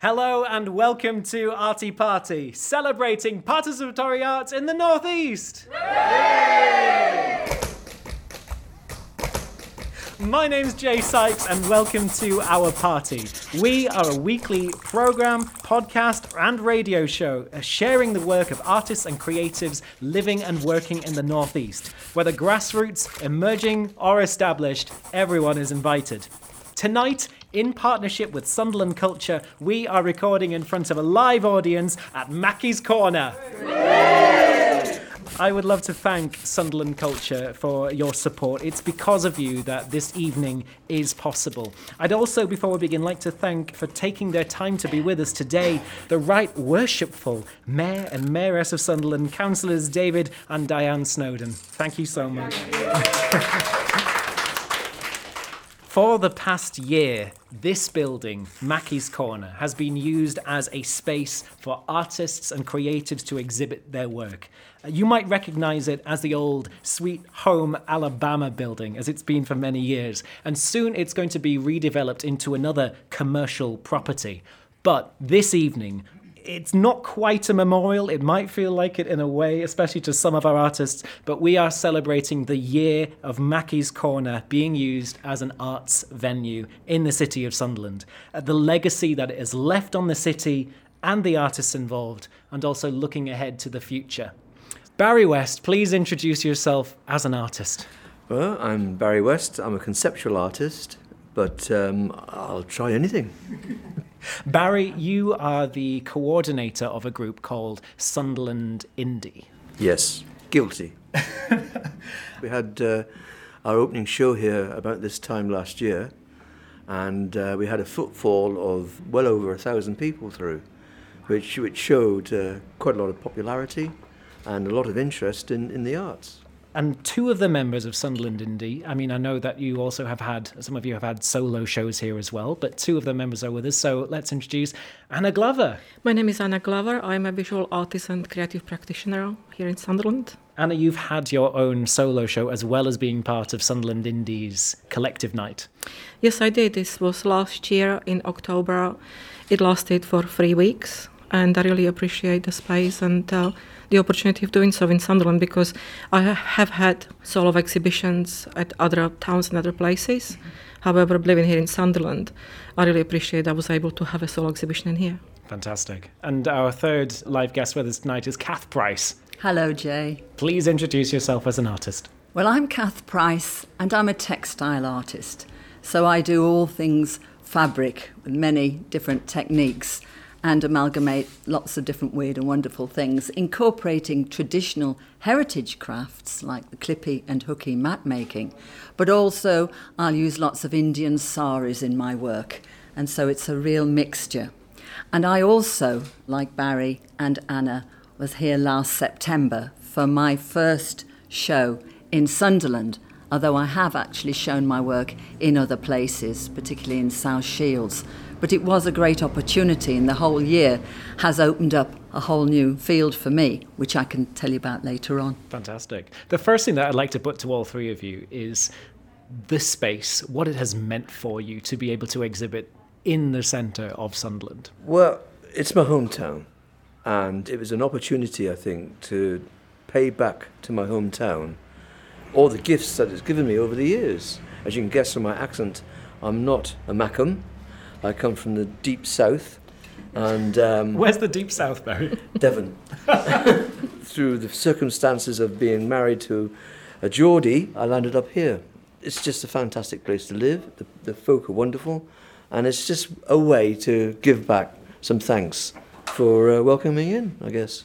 Hello and welcome to Arty Party, celebrating participatory arts in the Northeast. My name's Jay Sykes and welcome to our party. We are a weekly program, podcast, and radio show uh, sharing the work of artists and creatives living and working in the Northeast. Whether grassroots, emerging, or established, everyone is invited. Tonight, in partnership with Sunderland Culture, we are recording in front of a live audience at Mackie's Corner. I would love to thank Sunderland Culture for your support. It's because of you that this evening is possible. I'd also, before we begin, like to thank for taking their time to be with us today the right worshipful Mayor and Mayoress of Sunderland, Councillors David and Diane Snowden. Thank you so much. For the past year, this building, Mackie's Corner, has been used as a space for artists and creatives to exhibit their work. Uh, You might recognize it as the old Sweet Home Alabama building, as it's been for many years, and soon it's going to be redeveloped into another commercial property. But this evening, it's not quite a memorial. It might feel like it in a way, especially to some of our artists, but we are celebrating the year of Mackie's Corner being used as an arts venue in the city of Sunderland. Uh, the legacy that it has left on the city and the artists involved, and also looking ahead to the future. Barry West, please introduce yourself as an artist. Well, I'm Barry West. I'm a conceptual artist, but um, I'll try anything. Barry, you are the coordinator of a group called Sunderland Indie. Yes, guilty. we had uh, our opening show here about this time last year, and uh, we had a footfall of well over a thousand people through, which, which showed uh, quite a lot of popularity and a lot of interest in, in the arts. And two of the members of Sunderland Indie, I mean, I know that you also have had, some of you have had solo shows here as well, but two of the members are with us. So let's introduce Anna Glover. My name is Anna Glover. I'm a visual artist and creative practitioner here in Sunderland. Anna, you've had your own solo show as well as being part of Sunderland Indie's collective night. Yes, I did. This was last year in October. It lasted for three weeks, and I really appreciate the space and uh, the opportunity of doing so in Sunderland because I have had solo exhibitions at other towns and other places. However, living here in Sunderland, I really appreciate I was able to have a solo exhibition in here. Fantastic. And our third live guest with us tonight is Kath Price. Hello, Jay. Please introduce yourself as an artist. Well, I'm Kath Price and I'm a textile artist. So I do all things fabric with many different techniques and amalgamate lots of different weird and wonderful things, incorporating traditional heritage crafts like the clippy and hooky mat making. But also, I'll use lots of Indian saris in my work, and so it's a real mixture. And I also, like Barry and Anna, was here last September for my first show in Sunderland, although I have actually shown my work in other places, particularly in South Shields. But it was a great opportunity, and the whole year has opened up a whole new field for me, which I can tell you about later on. Fantastic. The first thing that I'd like to put to all three of you is the space, what it has meant for you to be able to exhibit in the centre of Sunderland. Well, it's my hometown, and it was an opportunity, I think, to pay back to my hometown all the gifts that it's given me over the years. As you can guess from my accent, I'm not a Mackem. I come from the deep south, and um, Where's the deep south, Barry? Devon. Through the circumstances of being married to a Geordie, I landed up here. It's just a fantastic place to live. The, the folk are wonderful, and it's just a way to give back some thanks for uh, welcoming me in, I guess.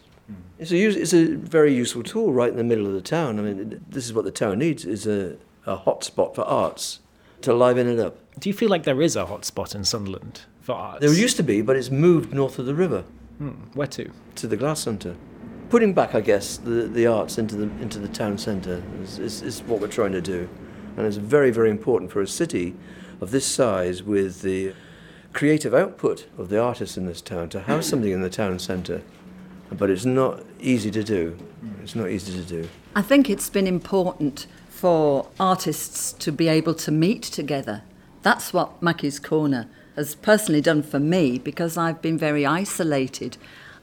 It's a, use, it's a very useful tool right in the middle of the town. I mean, this is what the town needs, is a, a hot spot for arts to liven it up. Do you feel like there is a hot spot in Sunderland for arts? There used to be, but it's moved north of the river. Hmm, where to? to the glass centre. Putting back, I guess, the, the arts into the into the town centre is, is, is what we're trying to do, and it's very very important for a city of this size with the creative output of the artists in this town to have something in the town centre. But it's not easy to do. It's not easy to do. I think it's been important for artists to be able to meet together. That's what Mackie's Corner has personally done for me because I've been very isolated.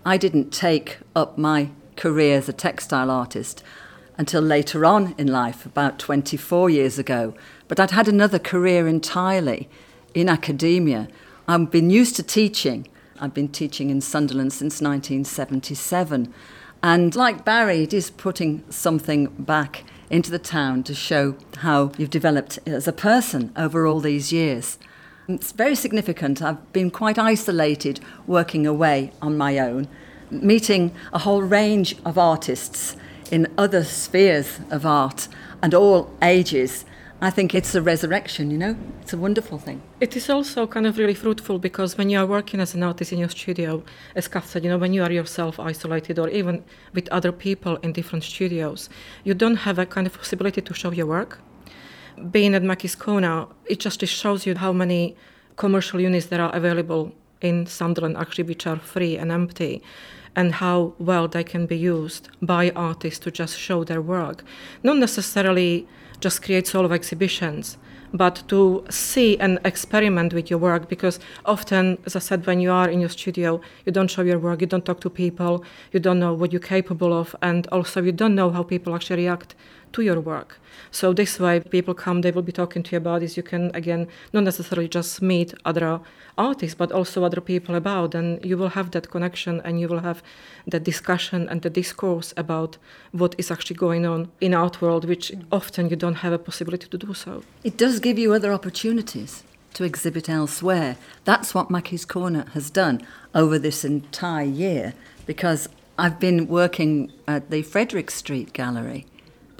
I didn't take up my career as a textile artist until later on in life, about 24 years ago. But I'd had another career entirely in academia. I've been used to teaching. I've been teaching in Sunderland since 1977. And like Barry, it is putting something back into the town to show how you've developed as a person over all these years. It's very significant. I've been quite isolated working away on my own, meeting a whole range of artists in other spheres of art and all ages. I think it's a resurrection, you know? It's a wonderful thing. It is also kind of really fruitful because when you are working as an artist in your studio, as Kath said, you know, when you are yourself isolated or even with other people in different studios, you don't have a kind of possibility to show your work. Being at Mackie's Corner, it just shows you how many commercial units there are available in Sunderland actually which are free and empty and how well they can be used by artists to just show their work. Not necessarily just create solo exhibitions, but to see and experiment with your work because often, as I said, when you are in your studio, you don't show your work, you don't talk to people, you don't know what you're capable of, and also you don't know how people actually react to your work. So this way, people come, they will be talking to you about this. You can again not necessarily just meet other artists, but also other people about, and you will have that connection, and you will have the discussion and the discourse about what is actually going on in art world, which often you don't have a possibility to do so. It does give you other opportunities to exhibit elsewhere. That's what Mackie's Corner has done over this entire year, because I've been working at the Frederick Street Gallery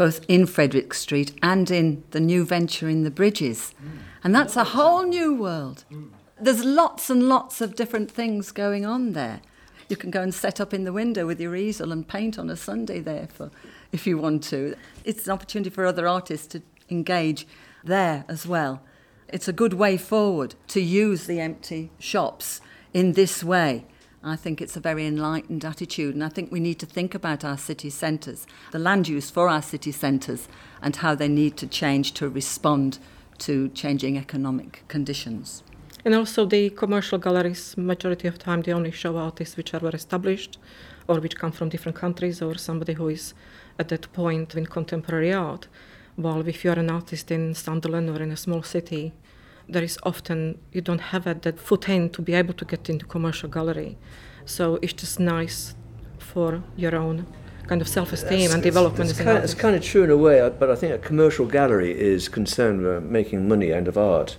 both in Frederick Street and in the new venture in the Bridges. Mm. And that's a whole new world. Mm. There's lots and lots of different things going on there. You can go and set up in the window with your easel and paint on a Sunday there for, if you want to. It's an opportunity for other artists to engage there as well. It's a good way forward to use the empty shops in this way. I think it's a very enlightened attitude, and I think we need to think about our city centres, the land use for our city centres, and how they need to change to respond to changing economic conditions. And also, the commercial galleries, majority of time, they only show artists which are well established or which come from different countries or somebody who is at that point in contemporary art. While if you are an artist in Sunderland or in a small city, there is often you don't have a, that foot in to be able to get into commercial gallery. So it's just nice for your own kind of self-esteem and development. It's, it's, kind of, it's kind of true in a way, but I think a commercial gallery is concerned with making money out of art,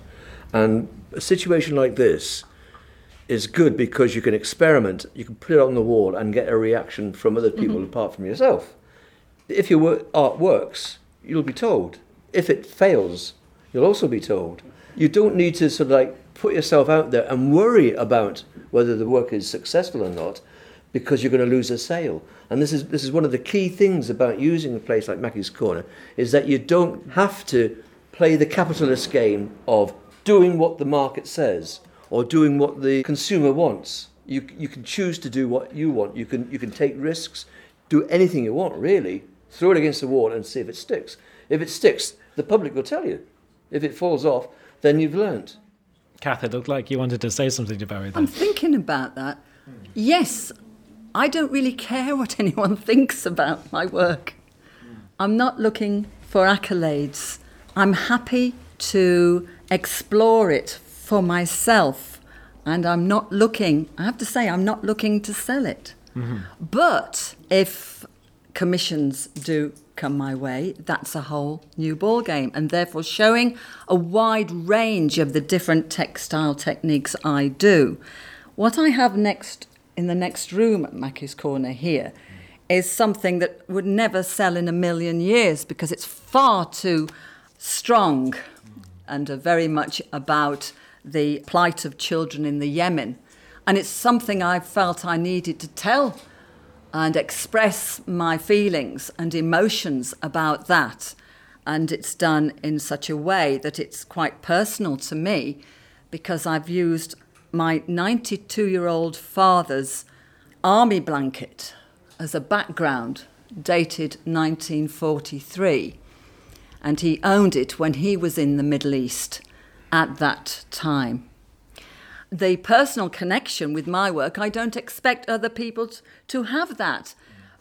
and a situation like this is good because you can experiment, you can put it on the wall and get a reaction from other people mm-hmm. apart from yourself. If your work, art works, you'll be told. If it fails, you'll also be told. You don't need to sort of like put yourself out there and worry about whether the work is successful or not because you're going to lose a sale. And this is, this is one of the key things about using a place like Mackie's Corner is that you don't have to play the capitalist game of doing what the market says or doing what the consumer wants. You, you can choose to do what you want. You can, you can take risks, do anything you want, really. Throw it against the wall and see if it sticks. If it sticks, the public will tell you. If it falls off, then you've learnt. Kath, it looked like you wanted to say something to Barry. I'm thinking about that. Yes, I don't really care what anyone thinks about my work. I'm not looking for accolades. I'm happy to explore it for myself. And I'm not looking, I have to say, I'm not looking to sell it. Mm-hmm. But if commissions do come my way, that's a whole new ball game, and therefore showing a wide range of the different textile techniques I do. What I have next in the next room at Mackie's Corner here is something that would never sell in a million years because it's far too strong and very much about the plight of children in the Yemen. And it's something I felt I needed to tell and express my feelings and emotions about that. And it's done in such a way that it's quite personal to me because I've used my 92 year old father's army blanket as a background, dated 1943. And he owned it when he was in the Middle East at that time. The personal connection with my work, I don't expect other people t- to have that.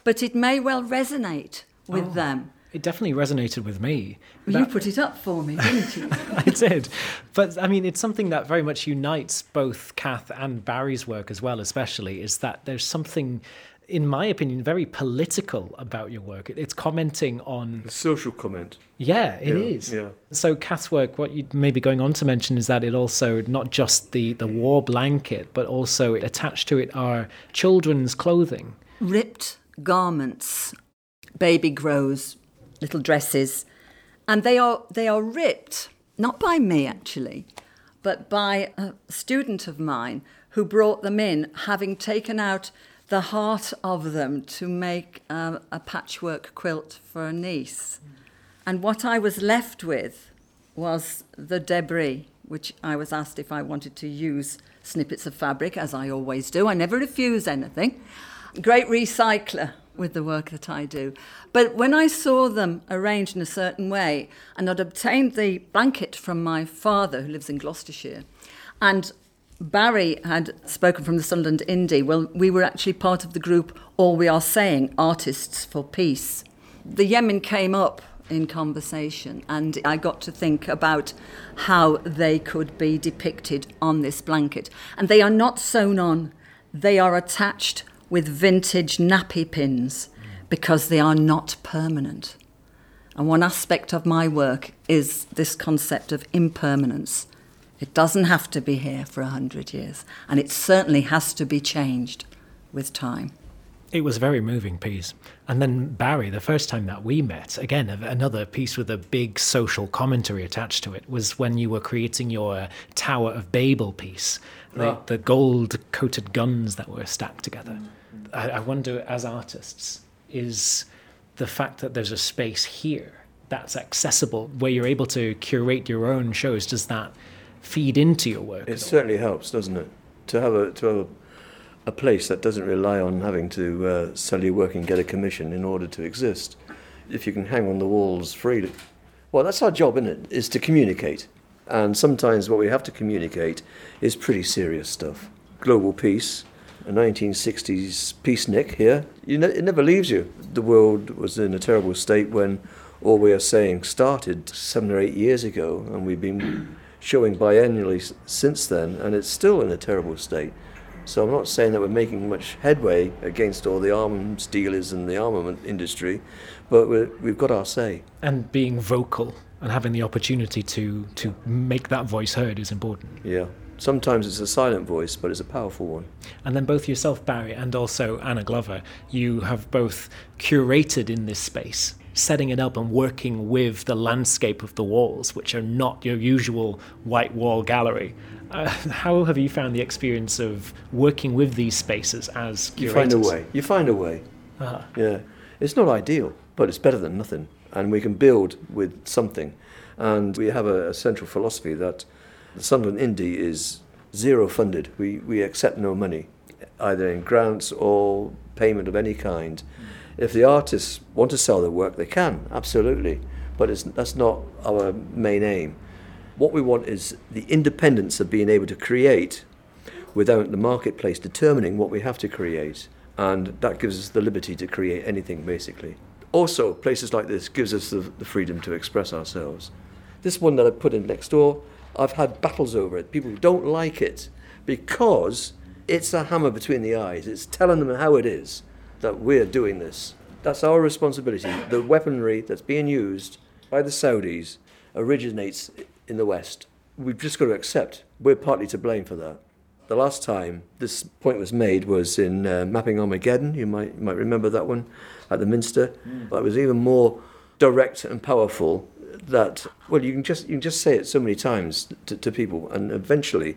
But it may well resonate with Oh. them. It definitely resonated with me. You That- put it up for me, didn't you? I did. But I mean, it's something that very much unites both Kath and Barry's work as well, especially, is that there's something, in my opinion, very political about your work. It's commenting on. A social comment. Yeah, it Yeah, is. yeah. So Kath's work, what you may be going on to mention is that it also, not just the, the war blanket, but also attached to it are children's clothing. ripped garments, baby grows, little dresses, and they are they are ripped not by me actually, but by a student of mine who brought them in, having taken out the heart of them to make a patchwork quilt for a niece. And what I was left with was the debris, which I was asked if I wanted to use snippets of fabric, as I always do. I never refuse anything. Great recycler with the work that I do. But when I saw them arranged in a certain way, and I'd obtained the blanket from my father, who lives in Gloucestershire, and Barry had spoken from the Sunderland Indie. Well, we were actually part of the group All We Are Saying, Artists for Peace. The Yemen came up in conversation, and I got to think about how they could be depicted on this blanket. And they are not sewn on, they are attached with vintage nappy pins because they are not permanent. And one aspect of my work is this concept of impermanence. It doesn't have to be here for a hundred years, and it certainly has to be changed with time. It was a very moving piece. And then Barry, the first time that we met, again, another piece with a big social commentary attached to it, was when you were creating your Tower of Babel piece, the, Ah. the gold coated guns that were stacked together. I, I wonder, as artists, is the fact that there's a space here that's accessible where you're able to curate your own shows, does that feed into your work? It certainly helps, doesn't it? To have a to have a, a place that doesn't rely on having to uh, sell your work and get a commission in order to exist. If you can hang on the walls freely, well, that's our job, isn't it? Is to communicate, and sometimes what we have to communicate is pretty serious stuff. Global peace, a 1960s peace nick here. You ne- it never leaves you. The world was in a terrible state when all we are saying started seven or eight years ago, and we've been showing biennially s- since then, and it's still in a terrible state. So I'm not saying that we're making much headway against all the arms dealers and the armament industry, but we're, we've got our say. And being vocal and having the opportunity to, to make that voice heard is important. Yeah. Sometimes it's a silent voice, but it's a powerful one. And then both yourself, Barry, and also Anna Glover, you have both curated in this space, setting it up and working with the landscape of the walls, which are not your usual white wall gallery. Uh, how have you found the experience of working with these spaces as curators? You find a way. You find a way. Uh-huh. Yeah. It's not ideal, but it's better than nothing. And we can build with something. And we have a, a central philosophy that the Sunderland Indie is zero funded. We, we accept no money, either in grants or payment of any kind. If the artists want to sell their work, they can, absolutely. But that's not our main aim. What we want is the independence of being able to create without the marketplace determining what we have to create. And that gives us the liberty to create anything, basically. Also, places like this gives us the, the freedom to express ourselves. This one that I put in next door, I've had battles over it. People don't like it because it's a hammer between the eyes. It's telling them how it is that we're doing this. That's our responsibility. The weaponry that's being used by the Saudis originates in the West. We've just got to accept we're partly to blame for that. The last time this point was made was in uh, Mapping Armageddon. You might you might remember that one at the Minster. That was even more direct and powerful. That well, you can just you can just say it so many times to, to people, and eventually,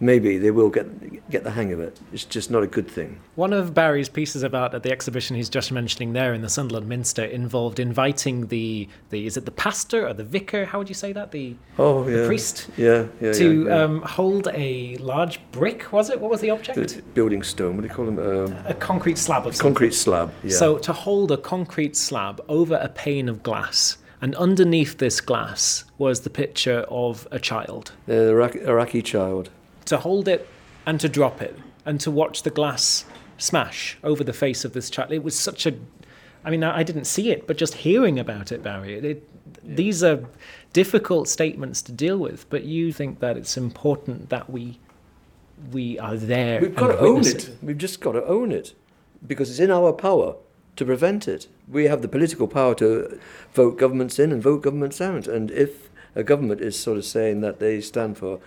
maybe they will get get the hang of it. It's just not a good thing. One of Barry's pieces of art at the exhibition he's just mentioning there in the Sunderland Minster involved inviting the, the is it the pastor or the vicar? How would you say that? The, Oh the yeah, priest Yeah, yeah, to yeah, yeah. Um, hold a large brick, was it? What was the object? The building stone. What do you call them? Um, A concrete slab of something. concrete slab. Yeah. So to hold a concrete slab over a pane of glass, and underneath this glass was the picture of a child, Uh, the Iraqi, Iraqi child. To hold it and to drop it and to watch the glass smash over the face of this child. It was such a. I mean, I didn't see it, but just hearing about it, Barry, it, it, these are difficult statements to deal with. But you think that it's important that we we are there. We've got to own witness it. We've just got to own it because it's in our power to prevent it. We have the political power to vote governments in and vote governments out. And if a government is sort of saying that they stand for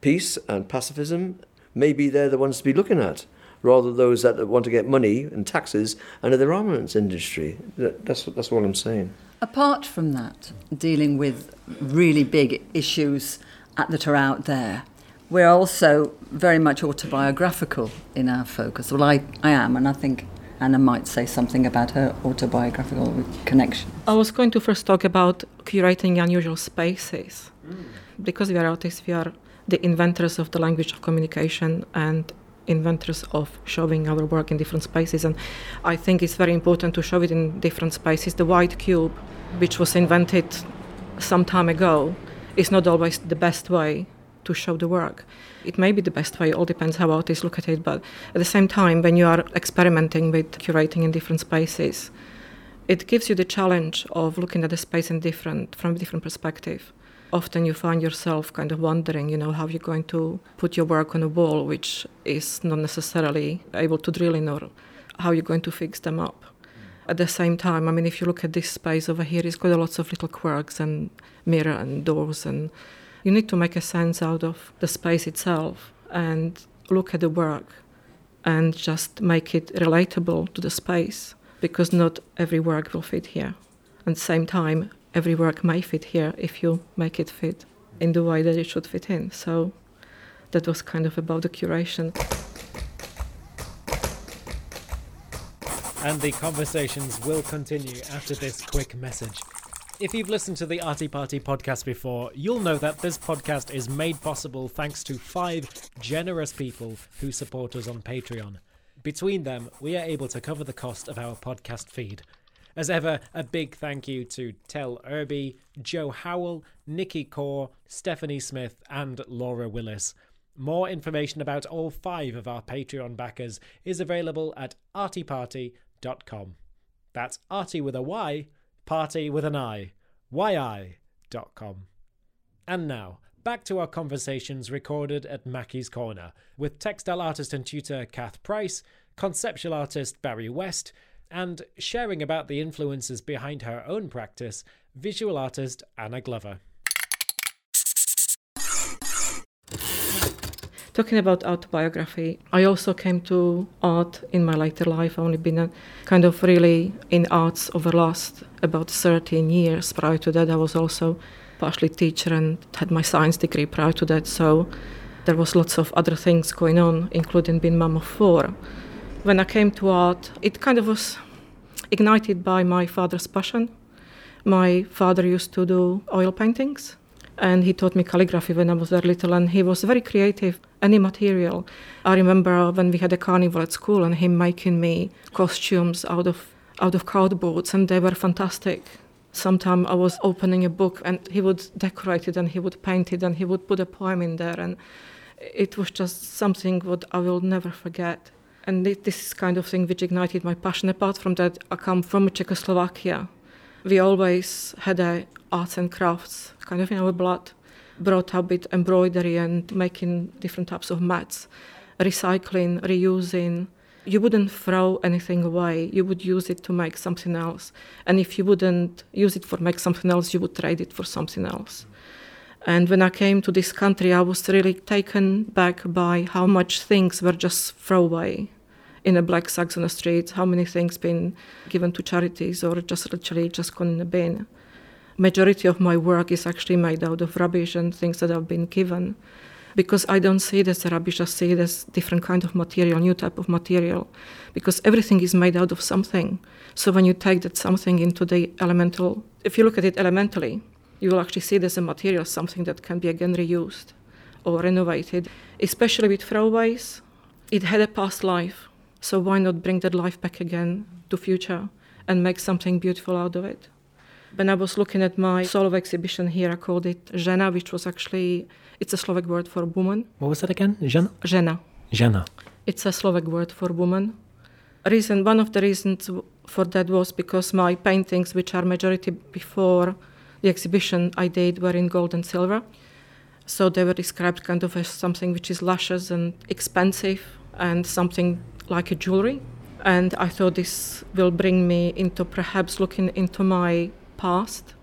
peace and pacifism, maybe they're the ones to be looking at, rather those that want to get money and taxes under their armaments industry. That's, that's what I'm saying. Apart from that, dealing with really big issues that are out there, we're also very much autobiographical in our focus. Well, I, I am, and I think Anna might say something about her autobiographical connection. I was going to first talk about curating unusual spaces. Mm. Because we are artists, we are the inventors of the language of communication and inventors of showing our work in different spaces. And I think it's very important to show it in different spaces. The white cube, which was invented some time ago, is not always the best way to show the work. It may be the best way, all depends how artists look at it, but at the same time, when you are experimenting with curating in different spaces, it gives you the challenge of looking at the space in different from a different perspective. Often you find yourself kind of wondering, you know, how you're going to put your work on a wall which is not necessarily able to drill in or how you're going to fix them up. At the same time, I mean, if you look at this space over here, it's got lots of little quirks and mirror and doors, and you need to make a sense out of the space itself and look at the work and just make it relatable to the space because not every work will fit here. At the same time, every work may fit here if you make it fit in the way that it should fit in. So that was kind of about the curation. And the conversations will continue after this quick message. If you've listened to the Arty Party podcast before, you'll know that this podcast is made possible thanks to five generous people who support us on Patreon. Between them, we are able to cover the cost of our podcast feed. As ever, a big thank you to Tel Irby, Joe Howell, Nikki Core, Stephanie Smith, and Laura Willis. More information about all five of our Patreon backers is available at artyparty.com. That's arty with a Y, party with an I, yi.com. And now, back to our conversations recorded at Mackie's Corner with textile artist and tutor Kath Price, conceptual artist Barry West, and sharing about the influences behind her own practice, visual artist Anna Glover. Talking about autobiography, I also came to art in my later life. I've only been kind of really in arts over the last about 13 years. Prior to that, I was also partially teacher and had my science degree prior to that. So there was lots of other things going on, including being mum of four. When I came to art, it kind of was ignited by my father's passion. My father used to do oil paintings and he taught me calligraphy when I was very little, and he was very creative. Any material. I remember when we had a carnival at school, and him making me costumes out of out of cardboards, and they were fantastic. Sometimes I was opening a book, and he would decorate it, and he would paint it, and he would put a poem in there, and it was just something what I will never forget. And thi- this is kind of thing which ignited my passion. Apart from that, I come from Czechoslovakia. We always had a arts and crafts kind of in our blood, brought up with embroidery and making different types of mats, recycling, reusing. You wouldn't throw anything away. You would use it to make something else. And if you wouldn't use it for make something else, you would trade it for something else. And when I came to this country, I was really taken back by how much things were just throwaway in a black sacks on the streets, how many things been given to charities or just literally just gone in a bin. Majority of my work is actually made out of rubbish and things that have been given. Because I don't see it as rubbish, I see it as different kind of material, new type of material. Because everything is made out of something. So when you take that something into the elemental, if you look at it elementally, you will actually see it as a material, something that can be again reused or renovated. Especially with throwaways, it had a past life, so why not bring that life back again to future and make something beautiful out of it? When I was looking at my solo exhibition here, I called it Žena, which was actually, it's a Slovak word for woman. What was that again? Žena? Žena. Žena. It's a Slovak word for woman. Reason, one of the reasons for that was because my paintings, which are majority before the exhibition I did, were in gold and silver. So they were described kind of as something which is luscious and expensive and something like a jewelry. And I thought this will bring me into perhaps looking into my past,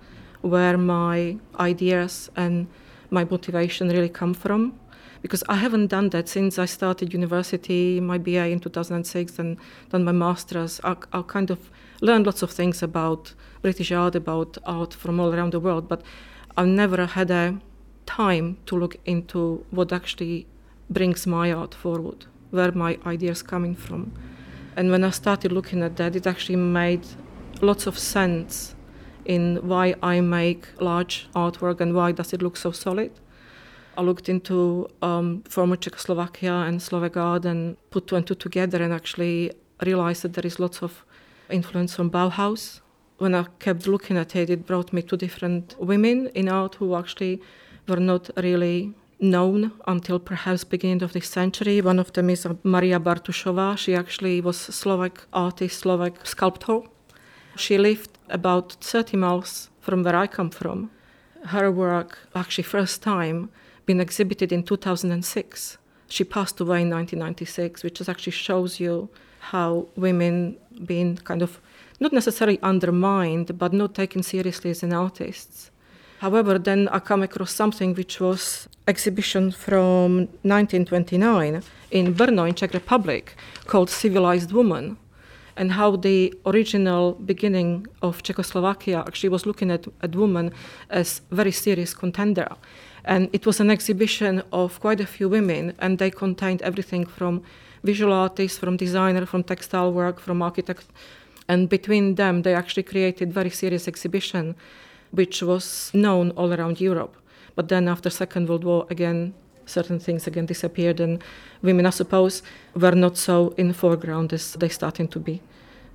where my ideas and my motivation really come from. Because I haven't done that since I started university, my BA in 2006, and done my master's. I, I kind of learned lots of things about British art, about art from all around the world, but I've never had a time to look into what actually brings my art forward, where my ideas coming from. And when I started looking at that, it actually made lots of sense in why I make large artwork and why does it look so solid. I looked into um, former Czechoslovakia and Slovak art and put two and two together and actually realized that there is lots of influence from Bauhaus. When I kept looking at it, it brought me to different women in art who actually were not really known until perhaps beginning of this century. One of them is Maria Bartuszová. She actually was Slovak artist, Slovak sculptor. She lived about 30 miles from where I come from. Her work, actually first time, been exhibited in 2006. She passed away in 1996, which actually shows you how women being kind of not necessarily undermined, but not taken seriously as an artists. However, then I come across something which was exhibition from 1929 in Brno in Czech Republic called Civilized Woman and how the original beginning of Czechoslovakia actually was looking at, at women as very serious contender. And it was an exhibition of quite a few women, and they contained everything from visual artists, from designer, from textile work, from architect. And between them, they actually created very serious exhibition which was known all around Europe. But then after Second World War, again, certain things again disappeared, and women, I suppose, were not so in the foreground as they starting to be.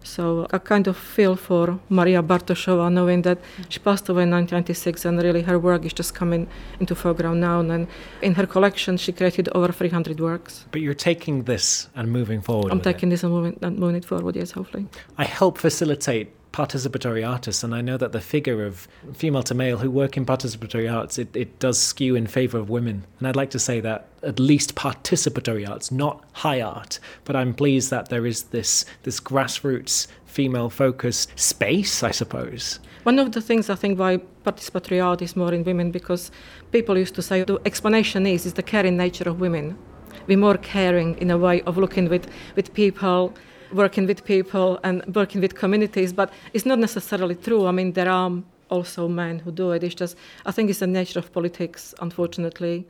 So I kind of feel for Maria Bartuszová, knowing that she passed away in 1996, and really her work is just coming into foreground now. And in her collection, she created over 300 works. But you're taking this and moving forward. I'm taking it. this and moving, and moving it forward. Yes, hopefully. I help facilitate participatory artists, and I know that the figure of female to male who work in participatory arts it, it does skew in favor of women. And I'd like to say that at least participatory arts, not high art, but I'm pleased that there is this this grassroots female focused space, I suppose. One of the things I think why participatory art is more in women because people used to say the explanation is is the caring nature of women. We're more caring in a way of looking with, with people working with people and working with communities, but it's not necessarily true. I mean, there are also men who do it. It's just, I think it's the nature of politics, unfortunately.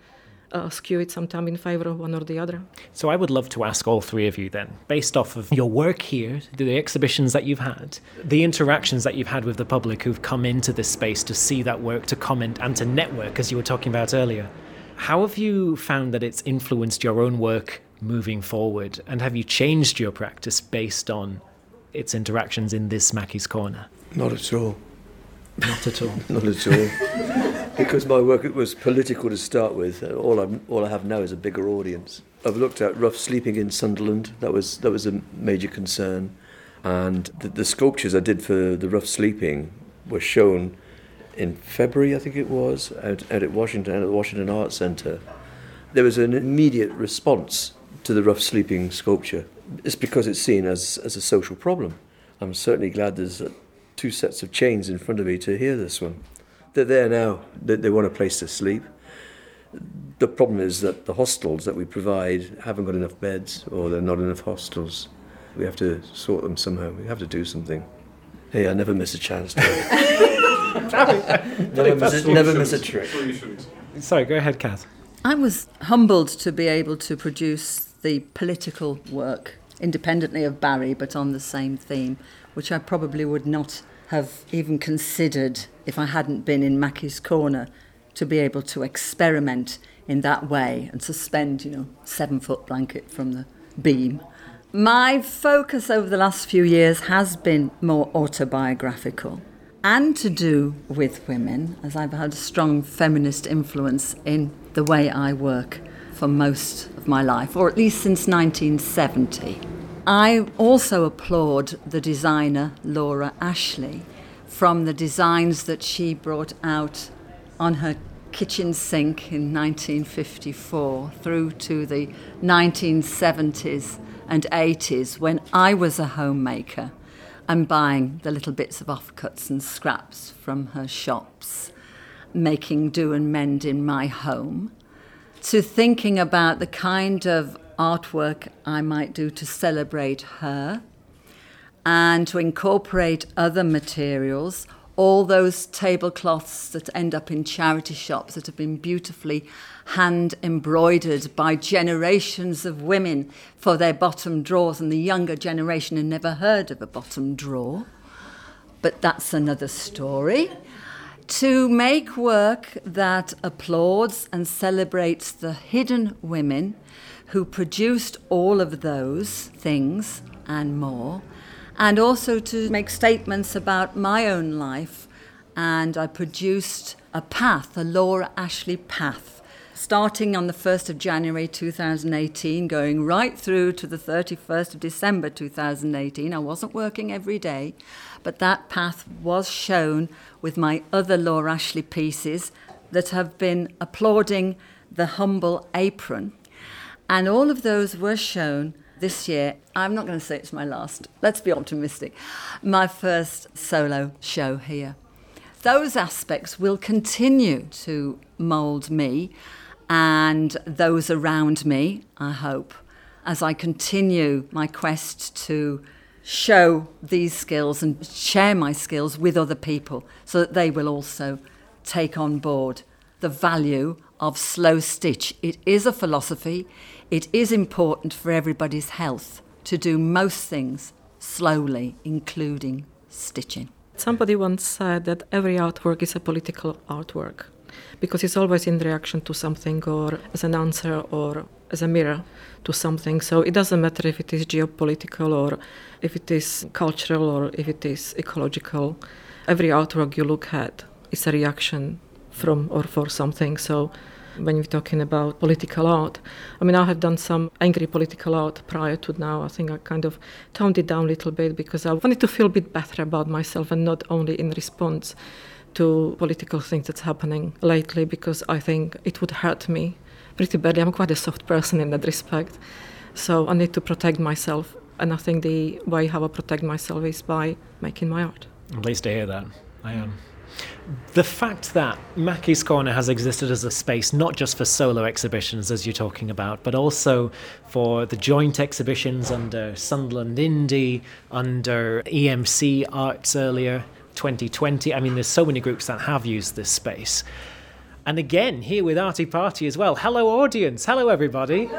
Uh, skew it sometimes in favor of one or the other. So I would love to ask all three of you then, based off of your work here, the exhibitions that you've had, the interactions that you've had with the public who've come into this space to see that work, to comment and to network, as you were talking about earlier. How have you found that it's influenced your own work moving forward? And have you changed your practice based on its interactions in this Mackie's Corner? Not at all. Not at all. Not at all. because my work it was political to start with. All I all I have now is a bigger audience. I've looked at rough sleeping in Sunderland. That was that was a major concern, and the, the sculptures I did for the rough sleeping were shown in February, I think it was, out, out at Washington, at the Washington Art Centre. There was an immediate response to the rough sleeping sculpture. It's because it's seen as, as a social problem. I'm certainly glad there's uh, two sets of chains in front of me to hear this one. They're there now, they, they want a place to sleep. The problem is that the hostels that we provide haven't got enough beds or there are not enough hostels. We have to sort them somehow. We have to do something. Hey, I never miss a chance. To never, miss a, never miss a trick. Sorry, go ahead, Kath. I was humbled to be able to produce the political work independently of Barry, but on the same theme, which I probably would not have even considered if I hadn't been in Mackie's corner to be able to experiment in that way and suspend, you know, seven foot blanket from the beam. My focus over the last few years has been more autobiographical. and to do with women, as I've had a strong feminist influence in the way I work for most of my life, or at least since 1970. I also applaud the designer Laura Ashley from the designs that she brought out on her kitchen sink in 1954 through to the 1970s and 80s when I was a homemaker and buying the little bits of offcuts and scraps from her shops, making do and mend in my home, to thinking about the kind of artwork I might do to celebrate her and to incorporate other materials all those tablecloths that end up in charity shops that have been beautifully hand embroidered by generations of women for their bottom drawers, and the younger generation had never heard of a bottom drawer. But that's another story. To make work that applauds and celebrates the hidden women who produced all of those things and more and also to make statements about my own life. And I produced a path, a Laura Ashley path, starting on the 1st of January 2018, going right through to the 31st of December 2018. I wasn't working every day, but that path was shown with my other Laura Ashley pieces that have been applauding the humble apron. And all of those were shown this year, I'm not going to say it's my last, let's be optimistic, my first solo show here. Those aspects will continue to mould me and those around me, I hope, as I continue my quest to show these skills and share my skills with other people so that they will also take on board the value of slow stitch. It is a philosophy, it is important for everybody's health to do most things slowly, including stitching. Somebody once said that every artwork is a political artwork because it's always in reaction to something or as an answer or as a mirror to something. So it doesn't matter if it is geopolitical or if it is cultural or if it is ecological. Every artwork you look at is a reaction from or for something. So when you're talking about political art. I mean, I have done some angry political art prior to now. I think I kind of toned it down a little bit because I wanted to feel a bit better about myself and not only in response to political things that's happening lately because I think it would hurt me pretty badly. I'm quite a soft person in that respect. So I need to protect myself. And I think the way how I protect myself is by making my art. I'm pleased to hear that. I am. The fact that Mackie's Corner has existed as a space not just for solo exhibitions, as you're talking about, but also for the joint exhibitions under Sunderland Indie, under EMC Arts earlier, 2020. I mean, there's so many groups that have used this space. And again, here with Arty Party as well. Hello, audience. Hello, everybody.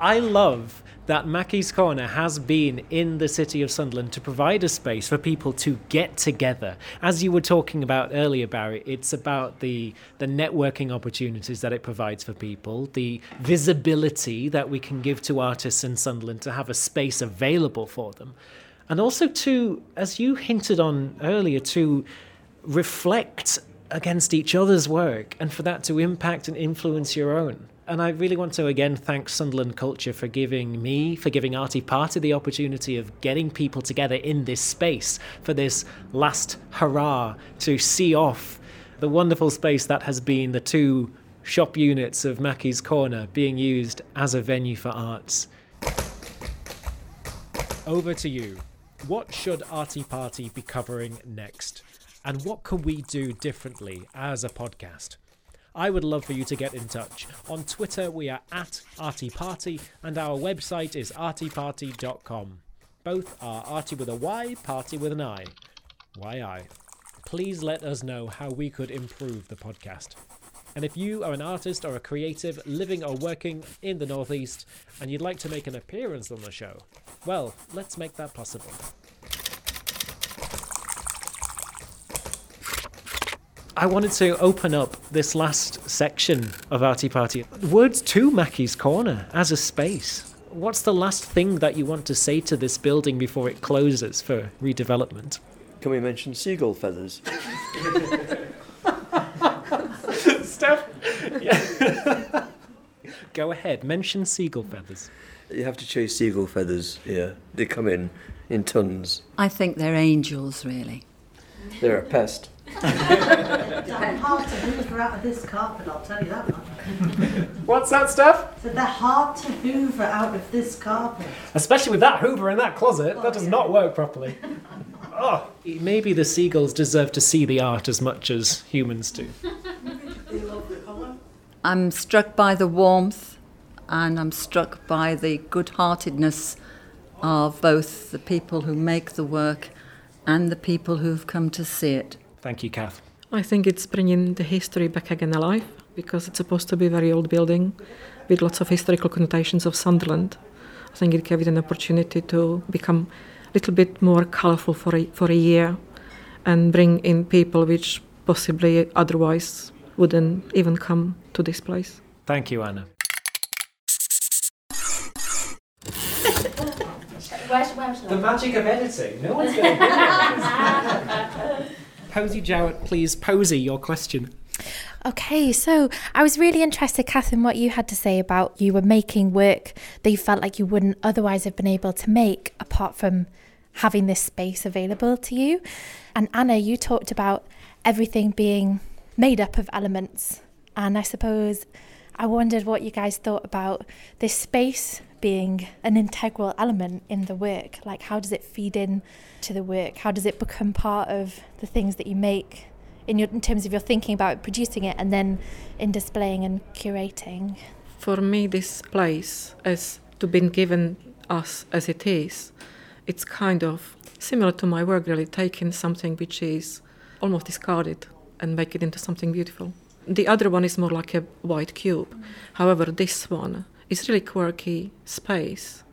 I love that Mackie's Corner has been in the city of Sunderland to provide a space for people to get together. As you were talking about earlier, Barry, it's about the, the networking opportunities that it provides for people, the visibility that we can give to artists in Sunderland to have a space available for them. And also to, as you hinted on earlier, to reflect against each other's work and for that to impact and influence your own. And I really want to again thank Sunderland Culture for giving me, for giving Arty Party the opportunity of getting people together in this space for this last hurrah to see off the wonderful space that has been the two shop units of Mackie's Corner being used as a venue for arts. Over to you. What should Arty Party be covering next? And what can we do differently as a podcast? I would love for you to get in touch. On Twitter, we are at Arty Party, and our website is artyparty.com. Both are Arty with a Y, Party with an I. Why I? Please let us know how we could improve the podcast. And if you are an artist or a creative living or working in the Northeast and you'd like to make an appearance on the show, well, let's make that possible. I wanted to open up this last section of Arty Party. Words to Mackie's Corner as a space. What's the last thing that you want to say to this building before it closes for redevelopment? Can we mention seagull feathers? Steph? Yeah. Go ahead, mention seagull feathers. You have to chase seagull feathers here. They come in in tons. I think they're angels, really. They're a pest. They're hard to hoover out of this carpet, I'll tell you that much. What's that, Steph? So they're hard to hoover out of this carpet. Especially with that Hoover in that closet, that oh, does not work properly. Oh, maybe the seagulls deserve to see the art as much as humans do. I'm struck by the warmth and I'm struck by the good heartedness of both the people who make the work and the people who've come to see it. Thank you, Kath. I think it's bringing the history back again alive because it's supposed to be a very old building with lots of historical connotations of Sunderland. I think it gave it an opportunity to become a little bit more colourful for a, for a year and bring in people which possibly otherwise wouldn't even come to this place. Thank you, Anna. Where's, where's The magic of editing. No one's going to Posy Jowett, please, Posy, your question. Okay, so I was really interested, Catherine, what you had to say about you were making work that you felt like you wouldn't otherwise have been able to make apart from having this space available to you. And Anna, you talked about everything being made up of elements. And I suppose I wondered what you guys thought about this space being an integral element in the work. Like, how does it feed in to the work? How does it become part of the things that you make in, your, in terms of your thinking about producing it and then in displaying and curating? For me, this place has to been given us as it is. It's kind of similar to my work, really, taking something which is almost discarded and make it into something beautiful. The other one is more like a white cube. Mm. However, this one is really quirky space.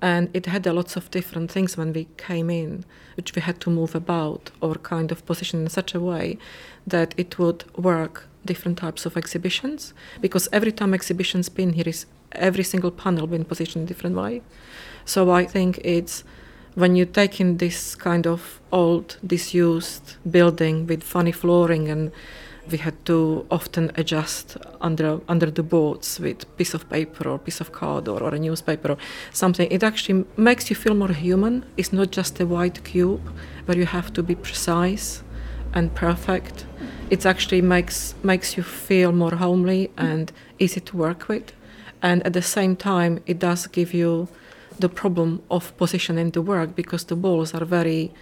And it had a lots of different things when we came in, which we had to move about or kind of position in such a way that it would work different types of exhibitions. Because every time exhibition's been here is every single panel been positioned in a different way. So I think it's when you take in this kind of old, disused building with funny flooring and we had to often adjust under under the boards with piece of paper or piece of card or, or a newspaper or something. It actually makes you feel more human. It's not just a white cube where you have to be precise and perfect. It actually makes makes you feel more homely and easy to work with. And at the same time, it does give you the problem of positioning the work because the walls are very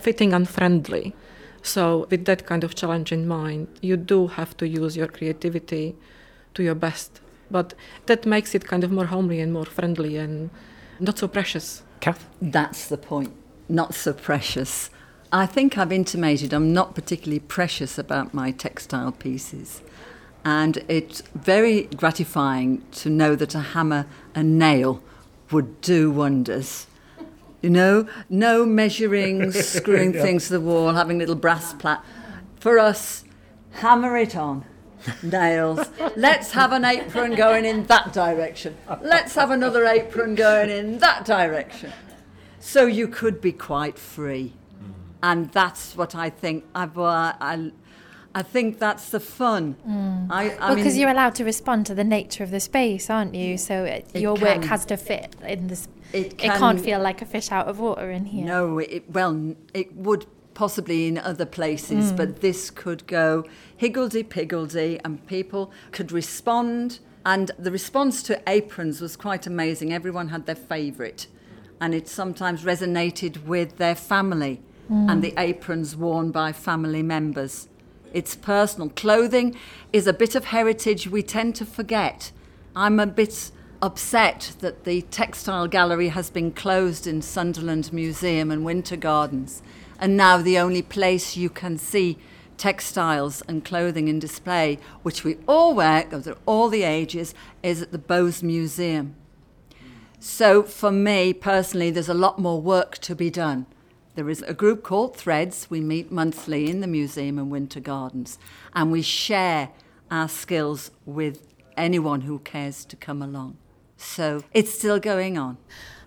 fitting and friendly. So, with that kind of challenge in mind, you do have to use your creativity to your best. But that makes it kind of more homely and more friendly and not so precious. Kath? That's the point. Not so precious. I think I've intimated I'm not particularly precious about my textile pieces. And it's very gratifying to know that a hammer and nail would do wonders. You know, no measuring, screwing things to the wall, having little brass plat. For us, hammer it on. Nails. Let's have an apron going in that direction. Let's have another apron going in that direction. So you could be quite free. And that's what I think. I've, uh, I, I think that's the fun. Mm. I, I Well, because you're allowed to respond to the nature of the space, aren't you? So it, It your can. work has to fit in this. It It, can- can't feel like a fish out of water in here. No, it, well, it would possibly in other places, but mm. this could go higgledy piggledy and people could respond. And the response to aprons was quite amazing. Everyone had their favourite, and it sometimes resonated with their family mm. and the aprons worn by family members. It's personal. Clothing is a bit of heritage we tend to forget. I'm a bit upset that the textile gallery has been closed in Sunderland Museum and Winter Gardens, and now the only place you can see textiles and clothing in display, which we all wear, goes at all the ages, is at the Bowes Museum. So for me personally, there's a lot more work to be done. There is a group called Threads. We meet monthly in the museum and Winter Gardens, and we share our skills with anyone who cares to come along. So it's still going on.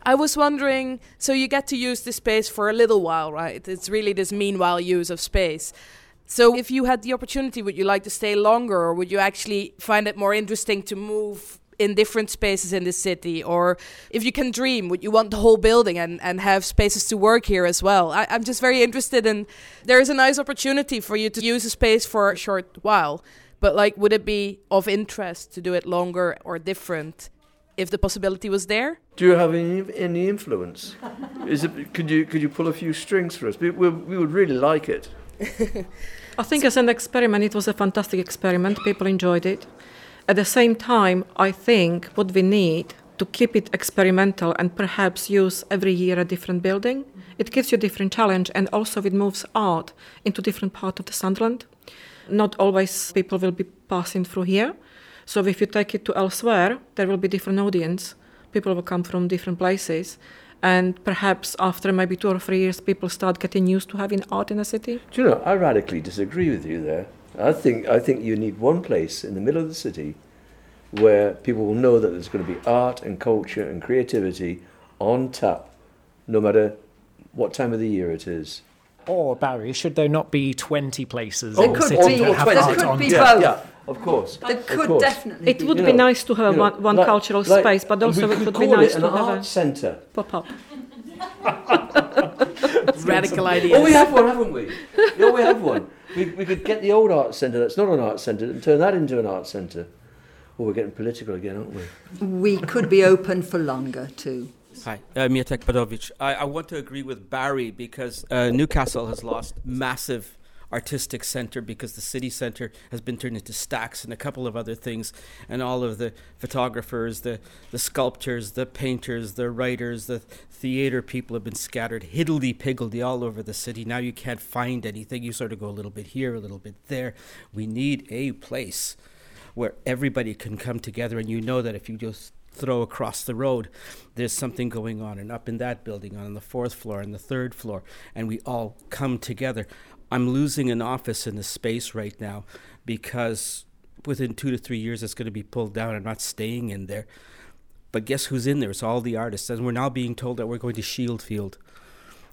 I was wondering so you get to use this space for a little while, right? It's really this meanwhile use of space. So if you had the opportunity, would you like to stay longer or would you actually find it more interesting to move in different spaces in the city? Or if you can dream, would you want the whole building and, and have spaces to work here as well? I, I'm just very interested in there is a nice opportunity for you to use a space for a short while. But like would it be of interest to do it longer or different if the possibility was there? Do you have any, any influence? Is it, could, you, could you pull a few strings for us? We, we, we would really like it. I think as an experiment, it was a fantastic experiment. People enjoyed it. At the same time, I think what we need to keep it experimental and perhaps use every year a different building. It gives you different challenge and also it moves art into different part of the Sunderland. Not always people will be passing through here. So if you take it to elsewhere, there will be different audience. People will come from different places. And perhaps after maybe two or three years, people start getting used to having art in a city. Do you know, I radically disagree with you there. I think, I think you need one place in the middle of the city where people will know that there's going to be art and culture and creativity on tap, no matter what time of the year it is. Or Barry, should there not be twenty places Oh, in the city be. that have There art could on be tap? yeah, both. yeah, of course. There Of could course. definitely It be. would You be nice to have you know, one, one like- cultural like- space, but also it would be nice it to an have art a centre. pop up. Radical ideas. Oh, we have one, haven't we? Yeah, we have one. We, we could get the old art centre that's not an art centre and turn that into an art centre. Oh, we're getting political again, aren't we? We could be open for longer too. Hi, uh, Mietek Padovic. I, I want to agree with Barry because uh, Newcastle has lost massive artistic center because the city center has been turned into stacks and a couple of other things. And all of the photographers the the sculptors the painters the writers the theater people have been scattered higgledy-piggledy all over the city. Now you can't find anything. You sort of go a little bit here a little bit there. We need a place where everybody can come together. And you know that if you just throw across the road there's something going on and up in that building on the fourth floor and the third floor. And we all come together i'm losing an office in the space right now because within two to three years it's going to be pulled down i'm not staying in there but guess who's in there it's all the artists and we're now being told that we're going to shieldfield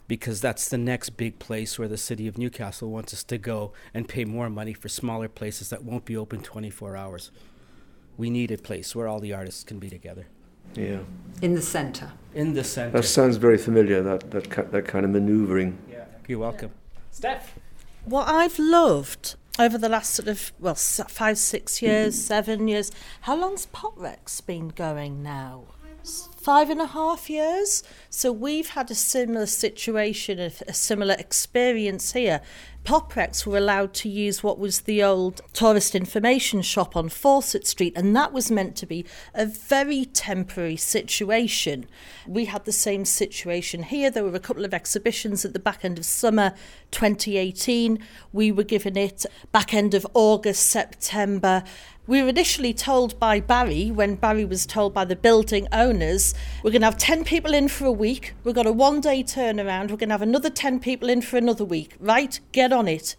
because that's the next big place where the city of Newcastle wants us to go and pay more money for smaller places that won't be open 24 hours. We need a place where all the artists can be together. Yeah. In the centre. In the center. That sounds very familiar, that, that, that kind of manoeuvring. yeah. You're welcome. Steph. What I've loved over the last sort of, well, five, six years, seven years, how long's Pop Recs been going now? Five and a half years. So we've had a similar situation, a similar experience here. Pop Recs were allowed to use what was the old tourist information shop on Fawcett Street, and that was meant to be a very temporary situation. We had the same situation here. There were a couple of exhibitions at the back end of summer 2018. We were given it back end of August, September. We were initially told by Barry, when Barry was told by the building owners, we're going to have 10 people in for a week, we've got a one day turnaround, we're going to have another 10 people in for another week. Right, get on it.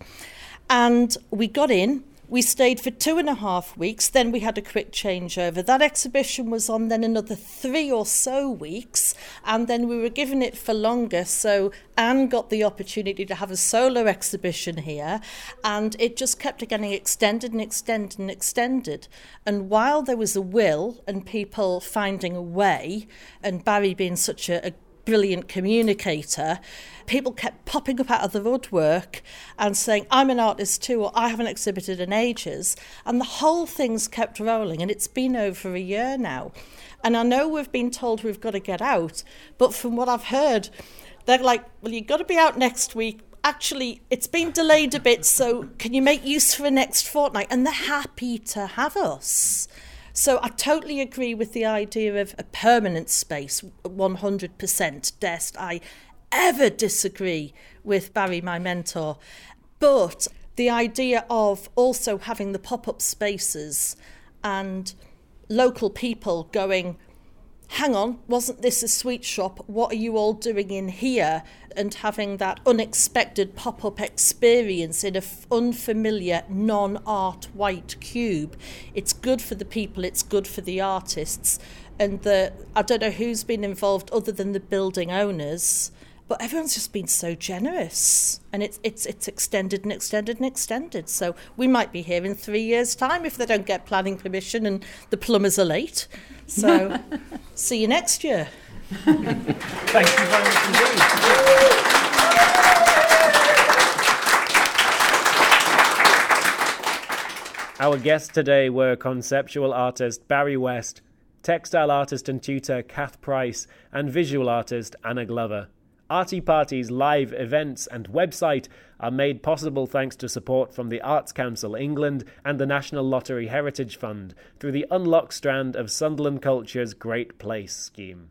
And we got in, we stayed for two and a half weeks, then we had a quick changeover. That exhibition was on then another three or so weeks, and then we were given it for longer. So Anne got the opportunity to have a solo exhibition here, and it just kept getting extended and extended and extended. And while there was a will and people finding a way, and Barry being such a, a brilliant communicator, people kept popping up out of the woodwork and saying, I'm an artist too, or I haven't exhibited in ages. And the whole thing's kept rolling, and it's been over a year now. And I know we've been told we've got to get out, but from what I've heard, they're like, well, you've got to be out next week. Actually, it's been delayed a bit, so can you make use for the next fortnight? And they're happy to have us. So I totally agree with the idea of a permanent space, 100%. Dest I ever disagree with Barry, my mentor. But the idea of also having the pop up spaces and local people going, hang on, wasn't this a sweet shop? What are you all doing in here? And having that unexpected pop up experience in an unfamiliar, non art white cube. It's good for the people, it's good for the artists. and the I don't know who's been involved other than the building owners, but everyone's just been so generous, and it's it's it's extended and extended and extended. So we might be here in three years' time if they don't get planning permission and the plumbers are late. So see you next year. Thank you very much indeed. Our guests today were conceptual artist Barry West, textile artist and tutor Kath Price, and visual artist Anna Glover. Arty Party's live events and website are made possible thanks to support from the Arts Council England and the National Lottery Heritage Fund through the Unlock strand of Sunderland Culture's Great Place scheme.